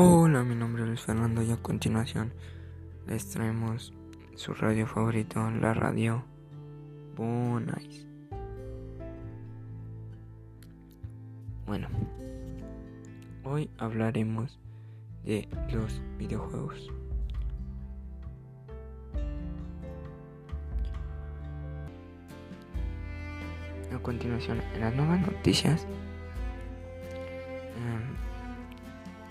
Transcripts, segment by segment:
Hola, mi nombre es Luis Fernando y a continuación les traemos su radio favorito, la radio Bonais. Bueno, hoy hablaremos de los videojuegos. A continuación, en las nuevas noticias, em,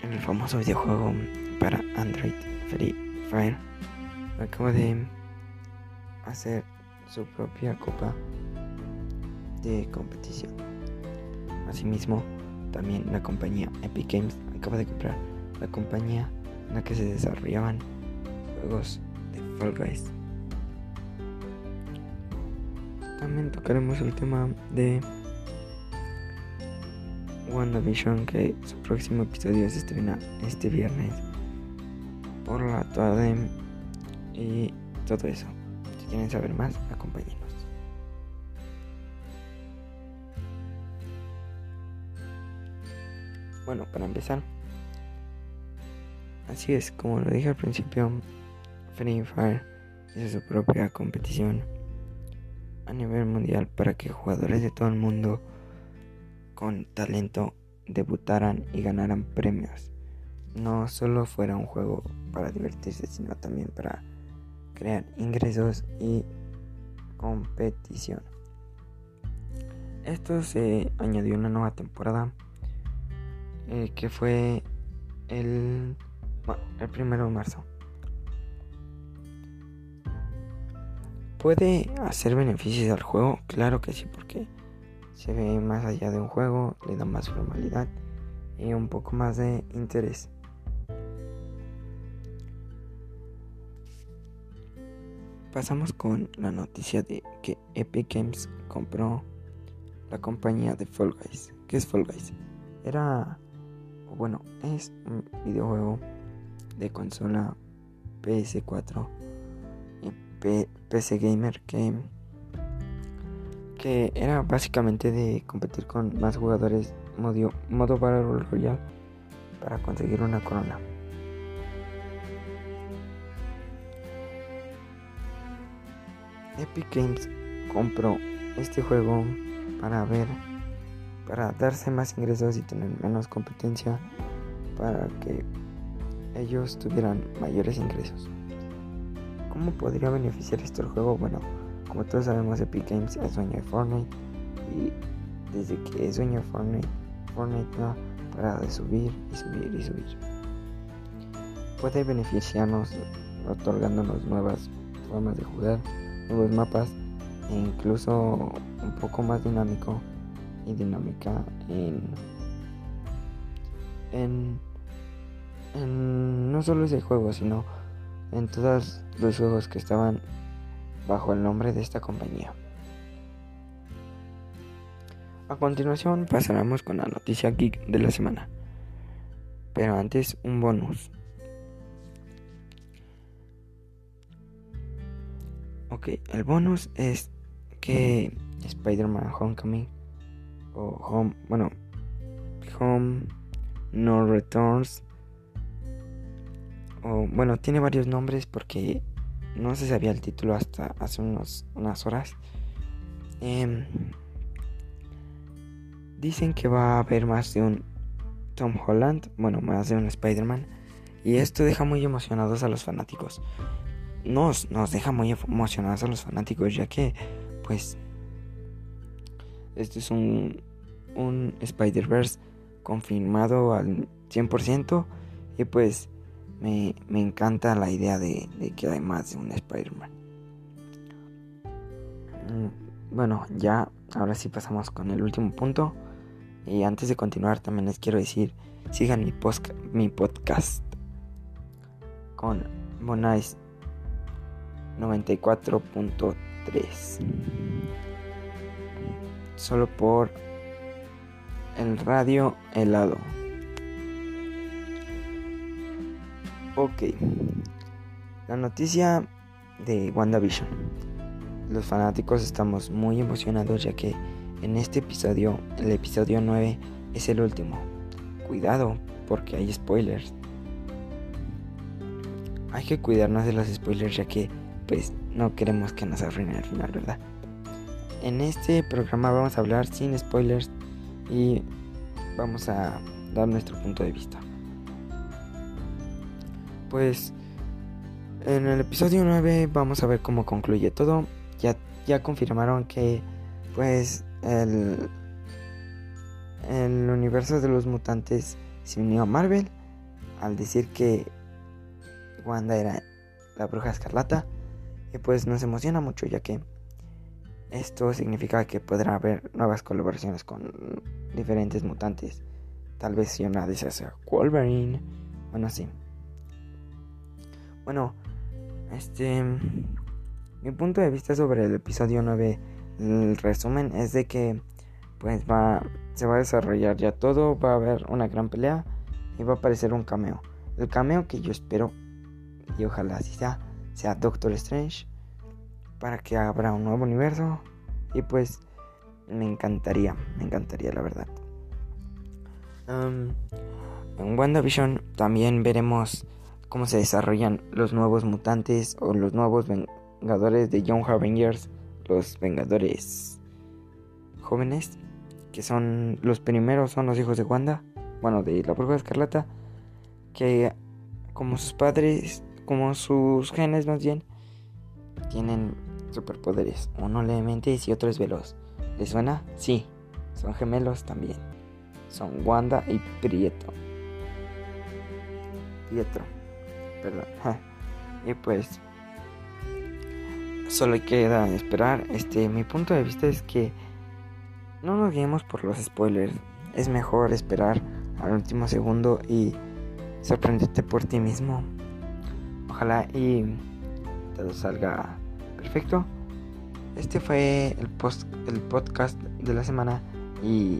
en el famoso videojuego para Android Free Fire, acaba de hacer su propia copa de competición. Asimismo, también la compañía Epic Games acaba de comprar la compañía en la que se desarrollaban juegos de Fall Guys. También tocaremos el tema de WandaVision que su próximo episodio se estrena este viernes por la tarde y todo eso. Si quieren saber más, acompáñenos. Bueno, para empezar, así es, como lo dije al principio, Free Fire hizo su propia competición a nivel mundial para que jugadores de todo el mundo con talento debutaran y ganaran premios. No solo fuera un juego para divertirse, sino también para crear ingresos y competición. Esto se añadió una nueva temporada eh, que fue el, el primero de marzo. ¿Puede hacer beneficios al juego? Claro que sí, porque se ve más allá de un juego, le da más formalidad y un poco más de interés. Pasamos con la noticia de que Epic Games compró la compañía de Fall Guys. ¿Qué es Fall Guys? Era, bueno, es un videojuego de consola PS4 PC Gamer que, que era básicamente de competir con más jugadores modo, modo Battle Royale para conseguir una corona. Epic Games compró este juego para ver, para darse más ingresos y tener menos competencia para que ellos tuvieran mayores ingresos. ¿Cómo podría beneficiar esto el juego? Bueno, como todos sabemos, Epic Games es dueño de Fortnite y desde que es dueño de Fortnite, Fortnite no para de subir y subir y subir. Puede beneficiarnos otorgándonos nuevas formas de jugar, nuevos mapas e incluso un poco más dinámico y dinámica en, en, en no solo ese juego, sino en todos los juegos que estaban bajo el nombre de esta compañía. A continuación pasaremos con la noticia geek de la semana. Pero antes un bonus. Ok, el bonus es que Spider-Man Homecoming o Home, bueno, Home No Returns bueno, tiene varios nombres porque no se sabía el título hasta hace unos, unas horas. Em, dicen que va a haber más de un Tom Holland, bueno, más de un Spider-Man. Y esto deja muy emocionados a los fanáticos. Nos, nos deja muy emocionados a los fanáticos, ya que, pues, este es un, un Spider-Verse confirmado al 100%. Y pues, me, encanta la idea de, que hay más de un Spider-Man. Mm, bueno, ya ahora sí pasamos con el último punto. Y antes de continuar también les quiero decir, sigan mi, mi podcast con Bonais 94.3. Solo por el radio helado. Ok. La noticia de WandaVision. Los fanáticos estamos muy emocionados ya que en este episodio, el episodio 9, es el último. Cuidado, porque hay spoilers. hay que cuidarnos de los spoilers ya que pues no queremos que nos arruinen el final, ¿verdad? En este programa vamos a hablar sin spoilers y vamos a dar nuestro punto de vista. Pues en el episodio 9 vamos a ver cómo concluye todo. Ya, ya confirmaron que pues el, el universo de los mutantes se unió a Marvel al decir que Wanda era la bruja escarlata. Y pues nos emociona mucho ya que esto significa que podrá haber nuevas colaboraciones con diferentes mutantes. Tal vez si una de esas sea Wolverine. Bueno, sí. Bueno, este. Mi punto de vista sobre el episodio 9, el resumen es de que, pues va. Se va a desarrollar ya todo. Va a haber una gran pelea. Y va a aparecer un cameo. El cameo que yo espero, y ojalá así sea, sea Doctor Strange para que abra un nuevo universo. Y pues me encantaría, me encantaría la verdad. en WandaVision también veremos cómo se desarrollan los nuevos mutantes o los nuevos vengadores de Young Avengers, los vengadores jóvenes, que son los primeros son los hijos de Wanda, bueno, de la prueba escarlata, que como sus padres, como sus genes más bien, tienen superpoderes. Uno levemente y otro es veloz. ¿Les suena? Sí. Son gemelos también. Son Wanda y Prieto. Pietro. Perdón. y pues. Solo queda esperar. Este, mi punto de vista es que no nos guiemos por los spoilers. Es mejor esperar al último segundo y sorprenderte por ti mismo. Ojalá y todo salga perfecto. Este fue el, post, el podcast de la semana y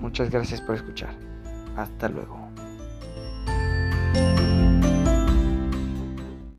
muchas gracias por escuchar. Hasta luego.